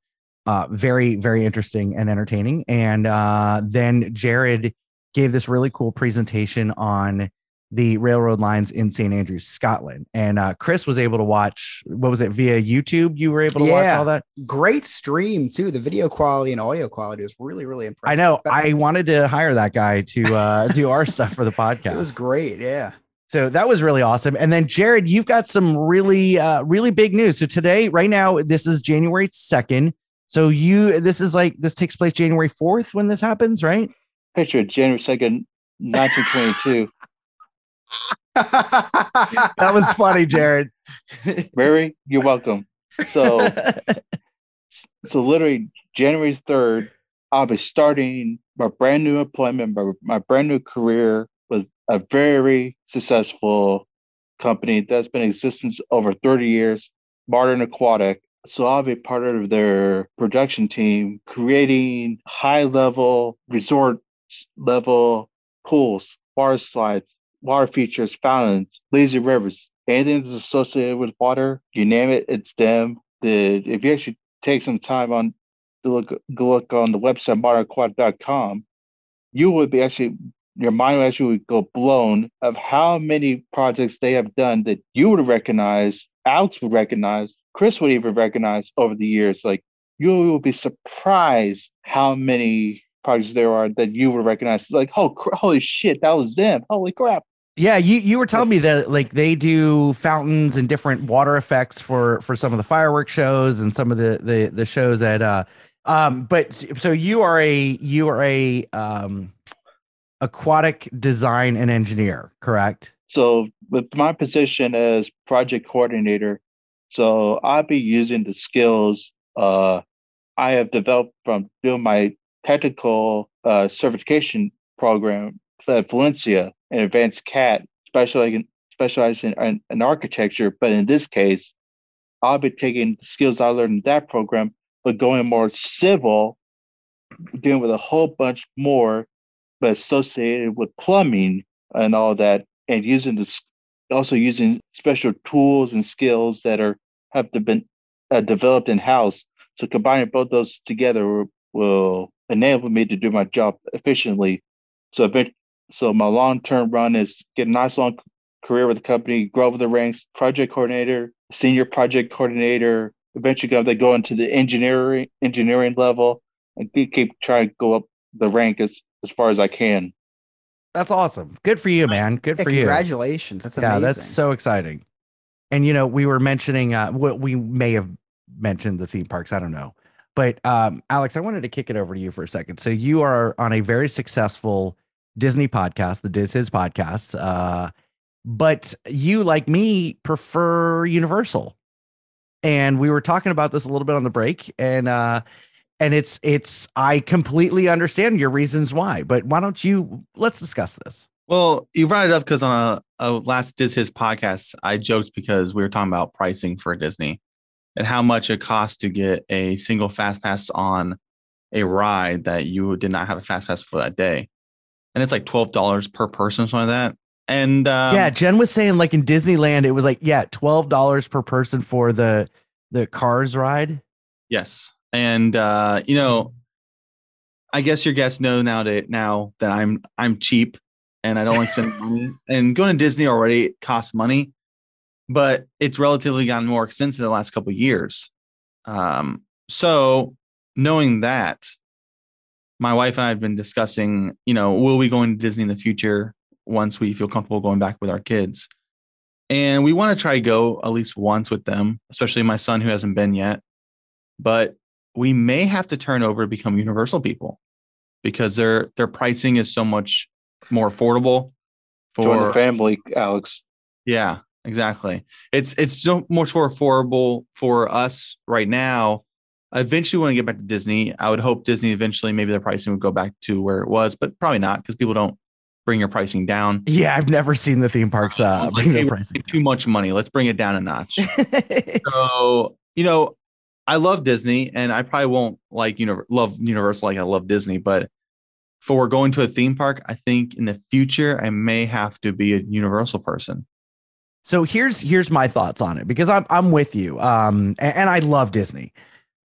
uh very very interesting and entertaining. And uh then Jarrod gave this really cool presentation on the railroad lines in St. Andrews, Scotland. And uh Chris was able to watch what was it via YouTube? You were able to watch all that? Great stream too. The video quality and audio quality was really, really impressive. I know. But I wanted to hire that guy to uh do our stuff for the podcast. it was great. Yeah. So that was really awesome. And then Jarrod, you've got some really uh really big news. So today, right now, this is January 2nd. So you this is like this takes place January 4th when this happens, right? Picture January 2nd, 1922. That was funny, Jarrod. Mary, you're welcome. So, so literally January 3rd, I'll be starting my brand new employment, my, my brand new career with a very successful company that's been in existence over 30 years, Modern Aquatic. So I'll be part of their production team, creating high level resort level pools, water slides, water features, fountains, lazy rivers, anything that's associated with water, you name it, it's them. The if you actually take some time on to look go look on the website modernaquatic.com, you would be actually your mind will actually would go blown of how many projects they have done that you would recognize, Alex would recognize, Chris would even recognize over the years. Like you will be surprised how many projects there are that you would recognize. Like, oh, cr- holy shit, that was them. Holy crap. Yeah, you you were telling me that like they do fountains and different water effects for for some of the fireworks shows and some of the the the shows at uh um but so you are a you are a um aquatic design and engineer, correct? So with my position as project coordinator, so I'll be using the skills uh, I have developed from doing my technical uh, certification program at Valencia and advanced CAD, specializing specializing in, in architecture. But in this case, I'll be taking skills I learned in that program, but going more civil, dealing with a whole bunch more, but associated with plumbing and all that, and using this also using special tools and skills that are have been uh, developed in house. So combining both those together will, will enable me to do my job efficiently. So event- so my long term run is get a nice long career with the company, grow over the ranks, project coordinator, senior project coordinator. Eventually, go they go into the engineering engineering level and keep, keep trying to go up the rank as as far as I can. That's awesome. Good for you, man. Good Yeah, for you. congratulations. That's amazing. Yeah, that's so exciting. And you know, we were mentioning uh what we may have mentioned the theme parks, I don't know. But um Alex, I wanted to kick it over to you for a second. So you are on a very successful Disney podcast, the Diz Hiz podcast. Uh but you like me prefer Universal. And we were talking about this a little bit on the break and uh and it's it's I completely understand your reasons why, but why don't you let's discuss this. Well, you brought it up because on a, a last Diz Hiz podcast, I joked because we were talking about pricing for Disney and how much it costs to get a single fast pass on a ride that you did not have a fast pass for that day. And it's like twelve dollars per person, something like that. And um, yeah, Jen was saying like in Disneyland, it was like yeah, twelve dollars per person for the the Cars ride. Yes. And uh, you know, I guess your guests know now that now that I'm I'm cheap and I don't like spending money. And going to Disney already costs money, but it's relatively gotten more expensive the last couple of years. Um, so knowing that, my wife and I have been discussing, you know, will we go into Disney in the future once we feel comfortable going back with our kids? And we want to try to go at least once with them, especially my son who hasn't been yet. But we may have to turn over to become universal people because their their pricing is so much more affordable Join the for family, Alex. yeah, exactly. It's it's so much more affordable for us right now. I eventually want to get back to Disney. I would hope Disney eventually maybe their pricing would go back to where it was, but probably not because people don't bring your pricing down. Yeah, I've never seen the theme parks uh Like, bring hey, pricing. too much money. Let's bring it down a notch. so you know, I love Disney, and I probably won't like you know love Universal like I love Disney, but for going to a theme park, I think in the future I may have to be a Universal person. So here's here's my thoughts on it because I'm I'm with you. Um, and, and I love Disney.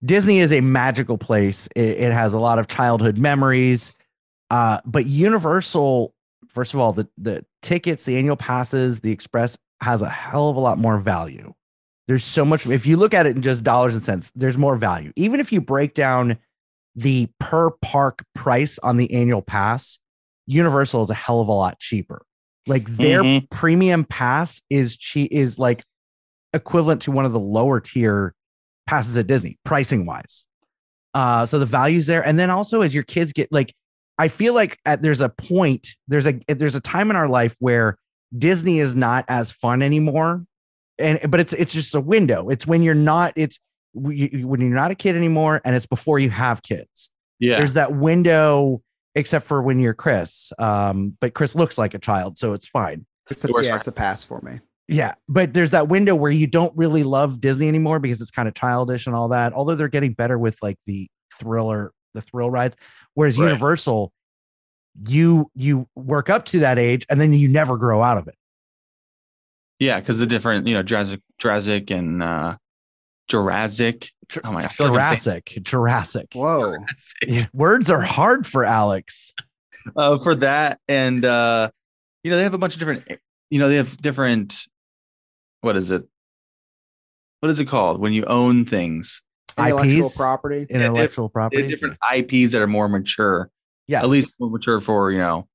Disney is a magical place. It, it has a lot of childhood memories. Uh, but Universal, first of all, the the tickets, the annual passes, the express has a hell of a lot more value. There's so much. If you look at it in just dollars and cents, there's more value. Even if you break down the per park price on the annual pass, Universal is a hell of a lot cheaper. Like their Mhm. premium pass is cheap is like equivalent to one of the lower tier passes at Disney, pricing wise. Uh, so the value's there, and then also as your kids get like, I feel like at there's a point, there's a there's a time in our life where Disney is not as fun anymore, and but it's it's just a window. It's when you're not it's when you- when you're not a kid anymore, and it's before you have kids. Yeah, there's that window except for when you're chris. Um but chris looks like a child so it's fine. It's a, yeah, it's a pass for me. Yeah but there's that window where you don't really love disney anymore because it's kind of childish and all that although they're getting better with like the thriller the thrill rides whereas Right. universal you you work up to that age and then you never grow out of it yeah, because the different you know Jurassic, Jurassic, and uh, Jurassic. Oh my god, I feel like saying jurassic jurassic Whoa. Jurassic. Words are hard for alex uh, for that, and uh, you know they have a bunch of different. You know they have different. What is it? What is it called when you own things? Intellectual IPs? property. intellectual property different IPs that are more mature. yeah At least more mature for you know,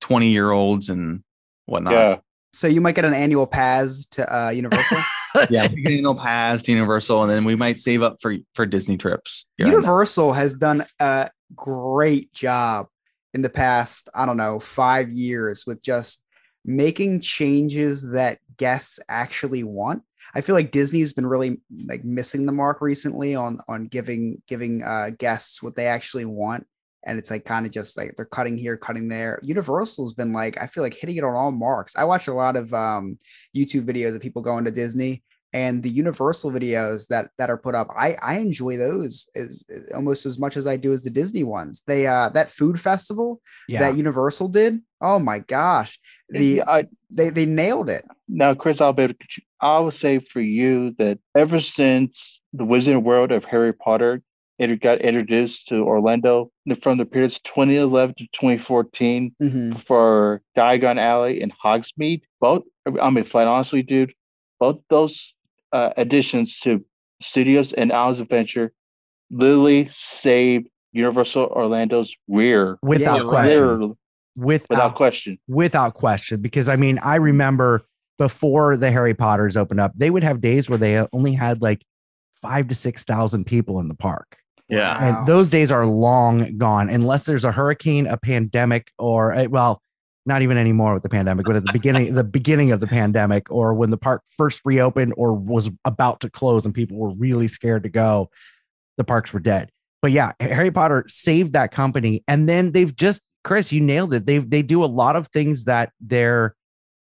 twenty year olds and whatnot. Yeah. So you might get an annual pass to uh, Universal. yeah, we can go past Universal, and then we might save up for for Disney trips. here and there. Universal has done a great job in the past, I don't know, five years with just making changes that guests actually want. I feel like Disney's been really like missing the mark recently on on giving giving uh, guests what they actually want, and it's like kind of just like they're cutting here, cutting there. Universal's been like I feel like hitting it on all marks. I watch a lot of um, YouTube videos of people going to Disney, and the Universal videos that that are put up, I I enjoy those as almost as much as I do as the Disney ones. They uh that food festival Yeah. that Universal did. Oh my gosh, the I, they they nailed it. now, Chris, I'll be able to, I would say for you that ever since the Wizarding World of Harry Potter it got introduced to Orlando from the periods 2011 to 2014 Mhm. for Diagon Alley and Hogsmeade. Both, I mean, flat honestly, dude, both those uh, additions to studios and Alice Adventure literally saved Universal Orlando's rear. Without you're question. Literally, Without without question. without question because i mean i remember before the harry potters opened up they would have days where they only had like five to six thousand people in the park Yeah. Wow. and those days are long gone unless there's a hurricane a pandemic or uh, well not even anymore with the pandemic but at the beginning the beginning of the pandemic or when the park first reopened or was about to close and people were really scared to go the parks were dead. But yeah harry potter saved that company. And then they've just chris you nailed it. They they do a lot of things that they're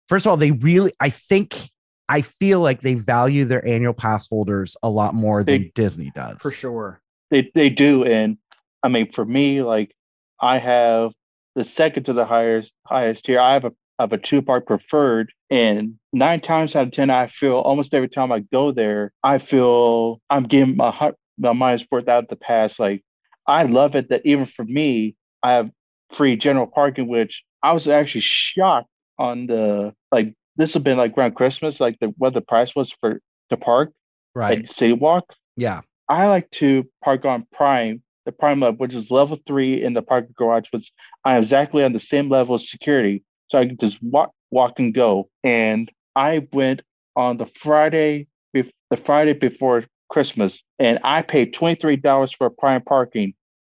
first of all they really i think i feel like they value their annual pass holders a lot more than They- disney does. For sure. They they do, and I mean, for me, like I have the second to the highest highest tier. I have a I have a two part preferred, and nine times out of ten, I feel almost every time I go there, I feel I'm getting my my mind's worth out of the pass. Like I love it that even for me, I have free general parking, which I was actually shocked on the like. This have been like around Christmas, like the what the price was for to park, right like CityWalk. yeah I like to park on Prime, the Prime level, which is level three in the parking garage, which I am exactly on the same level of security. So I can just walk, walk and go. And I went on the Friday, the Friday before Christmas, and I paid twenty three dollars for Prime parking.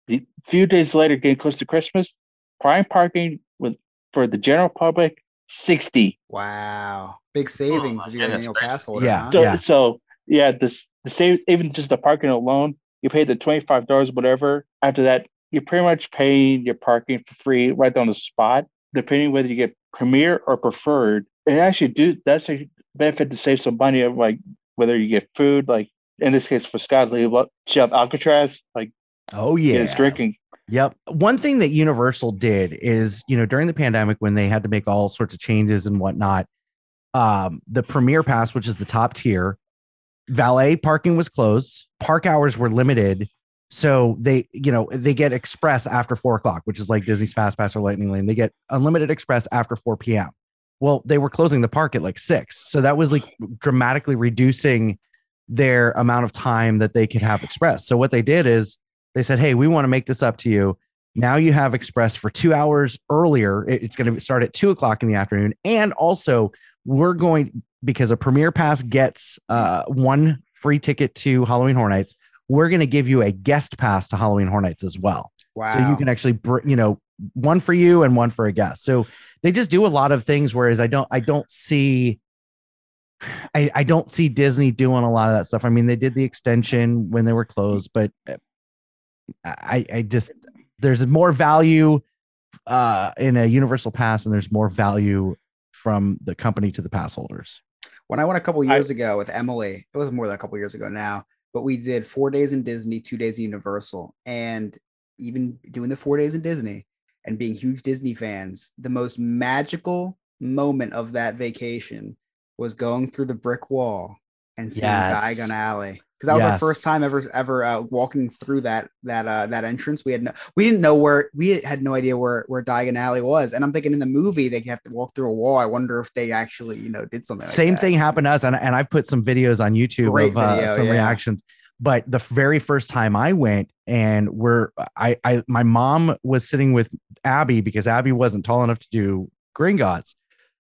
The few days later, getting close to Christmas, Prime parking with for the general public sixty. Wow, big savings oh, if you're an goodness annual pass holder. Yeah. huh? So so yeah, this the same even just the parking alone, you pay the twenty five dollars whatever. After that, you're pretty much paying your parking for free right on the spot, depending whether you get premier or preferred. It actually do that's a benefit to save some money of like whether you get food, like in this case for Scott Lee, what Chef Alcatraz, like oh yeah. his drinking. Yep. One thing that Universal did is, you know, during the pandemic when they had to make all sorts of changes and whatnot, um, the Premier Pass, which is the top tier, valet parking was closed, park hours were limited. So they, you know, they get express after four o'clock, which is like Disney's Fast Pass or Lightning Lane. They get unlimited express after 4 p.m. Well, they were closing the park at like six. So that was like dramatically reducing their amount of time that they could have express. So what they did is they said, Hey, we want to make this up to you. Now you have express for two hours earlier. It's going to start at two o'clock in the afternoon. And also, we're going because a premier pass gets uh, one free ticket to Halloween Horror Nights. We're going to give you a guest pass to Halloween Horror Nights as well. Wow. So you can actually, br- you know, one for you and one for a guest. So they just do a lot of things. Whereas I don't, I don't see, I, I don't see Disney doing a lot of that stuff. I mean, they did the extension when they were closed, but uh, I, I just there's more value uh, in a universal pass, and there's more value from the company to the pass holders. when I went a couple years ago with Emily, it was more than a couple years ago now, but we did four days in Disney, two days in Universal. And even doing the four days in Disney and being huge Disney fans, the most magical moment of that vacation was going through the brick wall and seeing Yes. Diagon Alley. Because that was our first time ever ever uh, walking through that that uh, that entrance. We had no, we didn't know where we had no idea where where Diagon Alley was, and I'm thinking in the movie they have to walk through a wall. I wonder if they actually you know did something. like Same that. thing happened to us, and, and I put some videos on YouTube Great of uh, some yeah. reactions. But the very first time I went, and we're I I my mom was sitting with Abby because Abby wasn't tall enough to do Gringotts,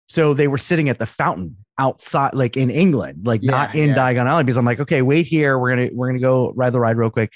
so they were sitting at the fountain outside, like in England, like not in yeah. Diagon Alley. Because I'm like, okay, wait here. We're gonna we're gonna go ride the ride real quick.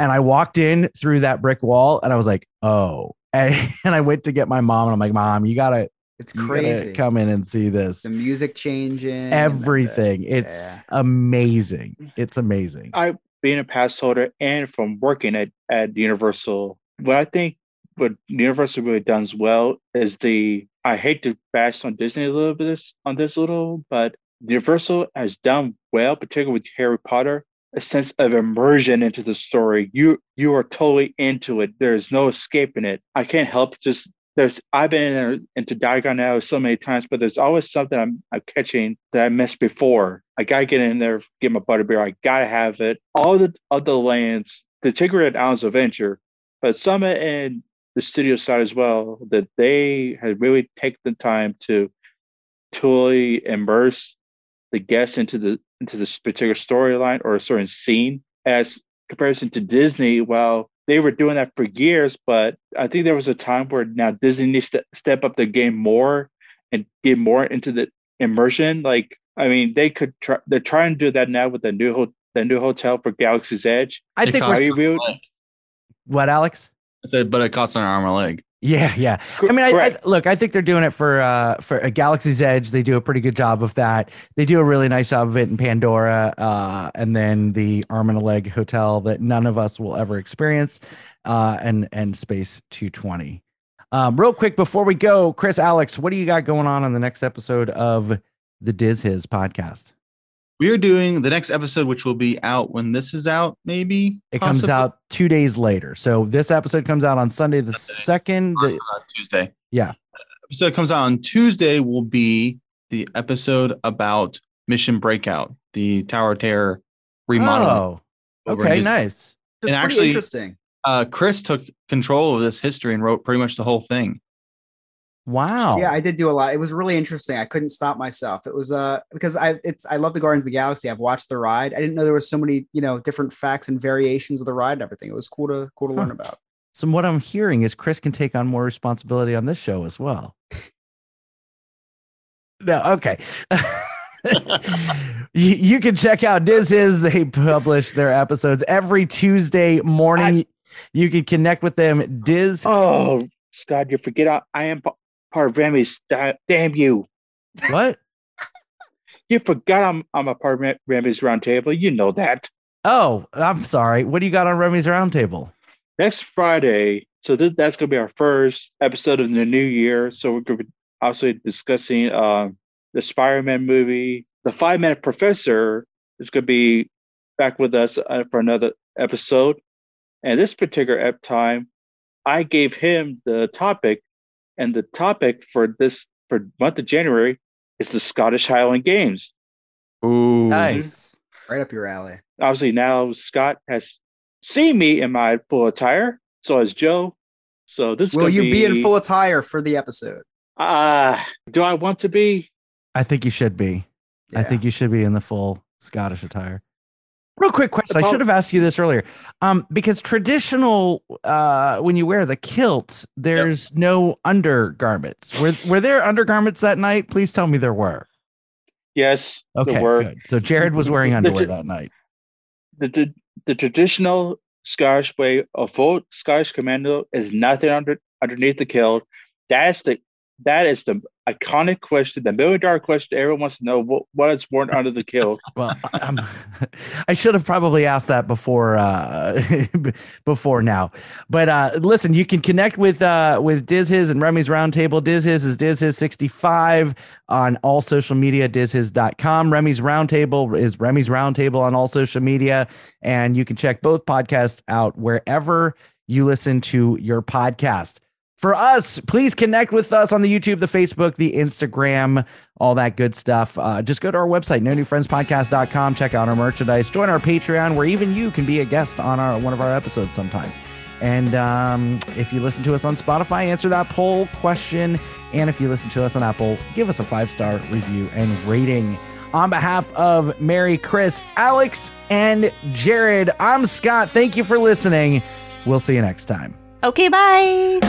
And I walked in through that brick wall, and I was like, oh. And, and I went to get my mom, and I'm like, mom, you gotta It's you gotta crazy. come in and see this the music changing, and then the- everything. It's yeah. amazing. It's amazing. I being a pass holder and from working at, at Universal, what I think what Universal really does well is the I hate to bash on Disney a little bit this on this little, but Universal has done well, particularly with Harry Potter, a sense of immersion into the story. You you are totally into it. There's no escaping it. I can't help just there's I've been in, there into Diagon now so many times, but there's always something I'm, I'm catching that I missed before. I gotta get in there, get my butterbeer. I gotta have it. All the other lands, particularly at Islands of Adventure, but some in the studio side as well, that they had really taken the time to totally immerse the guests into the into this particular storyline or a certain scene as comparison to Disney. Well, they were doing that for years, but I think there was a time where now Disney needs to step up the game more and get more into the immersion. Like, I mean, they could try. They're trying to do that now with the new ho- the new hotel for Galaxy's Edge. I It think we're, an arm and a leg. what Alex? I said, but it costs an arm and a leg. Yeah, yeah. I mean, I, I look. I think they're doing it for uh for uh, Galaxy's Edge. They do a pretty good job of that. They do a really nice job of it in Pandora, uh, and then the arm and a leg hotel that none of us will ever experience, uh, and and Space Two Twenty. Um, real quick before we go, Chris, Alex, what do you got going on on the next episode of the Diz Hiz podcast? We are doing the next episode, which will be out when this is out, maybe. It comes out two days later. So this episode comes out on Sunday the second. The- uh, Tuesday. Yeah. Episode comes out on Tuesday will be the episode about Mission Breakout, the Tower of Terror remodeling. Oh, okay, nice. It's And actually- interesting. Uh, Chris took control of this history and wrote pretty much the whole thing. Wow. Yeah, I did do a lot. It was really interesting. I couldn't stop myself. It was uh because I it's I love the Guardians of the Galaxy. I've watched the ride. I didn't know there was so many, you know, different facts and variations of the ride and everything. It was cool to cool to Huh. learn about. So what I'm hearing is Chris can take on more responsibility on this show as well. no, okay. you, you can check out Diz is they publish their episodes every Tuesday morning. you can connect with them. Diz. Oh, Scott, you forget I, I am p- part of Remy's. da- Damn you! What? You forgot I'm I'm a part of Remy's Roundtable. You know that. Oh, I'm sorry. What do you got on Remy's Roundtable? Next Friday, so this, that's going to be our first episode of the new year. So we're going to be also discussing um, the Spider-Man movie. The Five Minute Professor is going to be back with us uh, for another episode. And this particular ep- time, I gave him the topic, and the topic for this for month of January is the Scottish Highland Games. Ooh. Nice. Right up your alley. Obviously, now Scott has seen me in my full attire. So has Joe. So this is Will you be in full attire for the episode? Uh, do I want to be? I think you should be. I think you should be in the full Scottish attire. Real quick question. I should have asked you this earlier. Um, because traditional uh when you wear the kilt, there's no undergarments. Were were there undergarments that night? Please tell me there were. Yes. Okay, good. So Jarrod was wearing underwear that night. The, the the traditional Scottish way of full Scottish commando is nothing under underneath the kilt. That's the that is the iconic question, the million dollar question. Everyone wants to know what, what is worn under the kilt. Well, I- I'm, I should have probably asked that before uh, before now. But uh, listen, you can connect with uh, with Diz Hiz and Remy's Roundtable. Diz Hiz is Diz Hiz 65 on all social media, dizhiz.com. Remy's Roundtable is Remy's Roundtable on all social media. And you can check both podcasts out wherever you listen to your podcast. For us, please connect with us on the YouTube, the Facebook, the Instagram, all that good stuff. Uh, just go to our website, no new podcast.com. Check out our merchandise. Join our Patreon, where even you can be a guest on our one of our episodes sometime. And um, if you listen to us on Spotify, answer that poll question. And if you listen to us on Apple, give us a five star review and rating. On behalf of Mary, Chris, Alex, and Jarrod, I'm Scott. Thank you for listening. We'll see you next time. Okay, bye.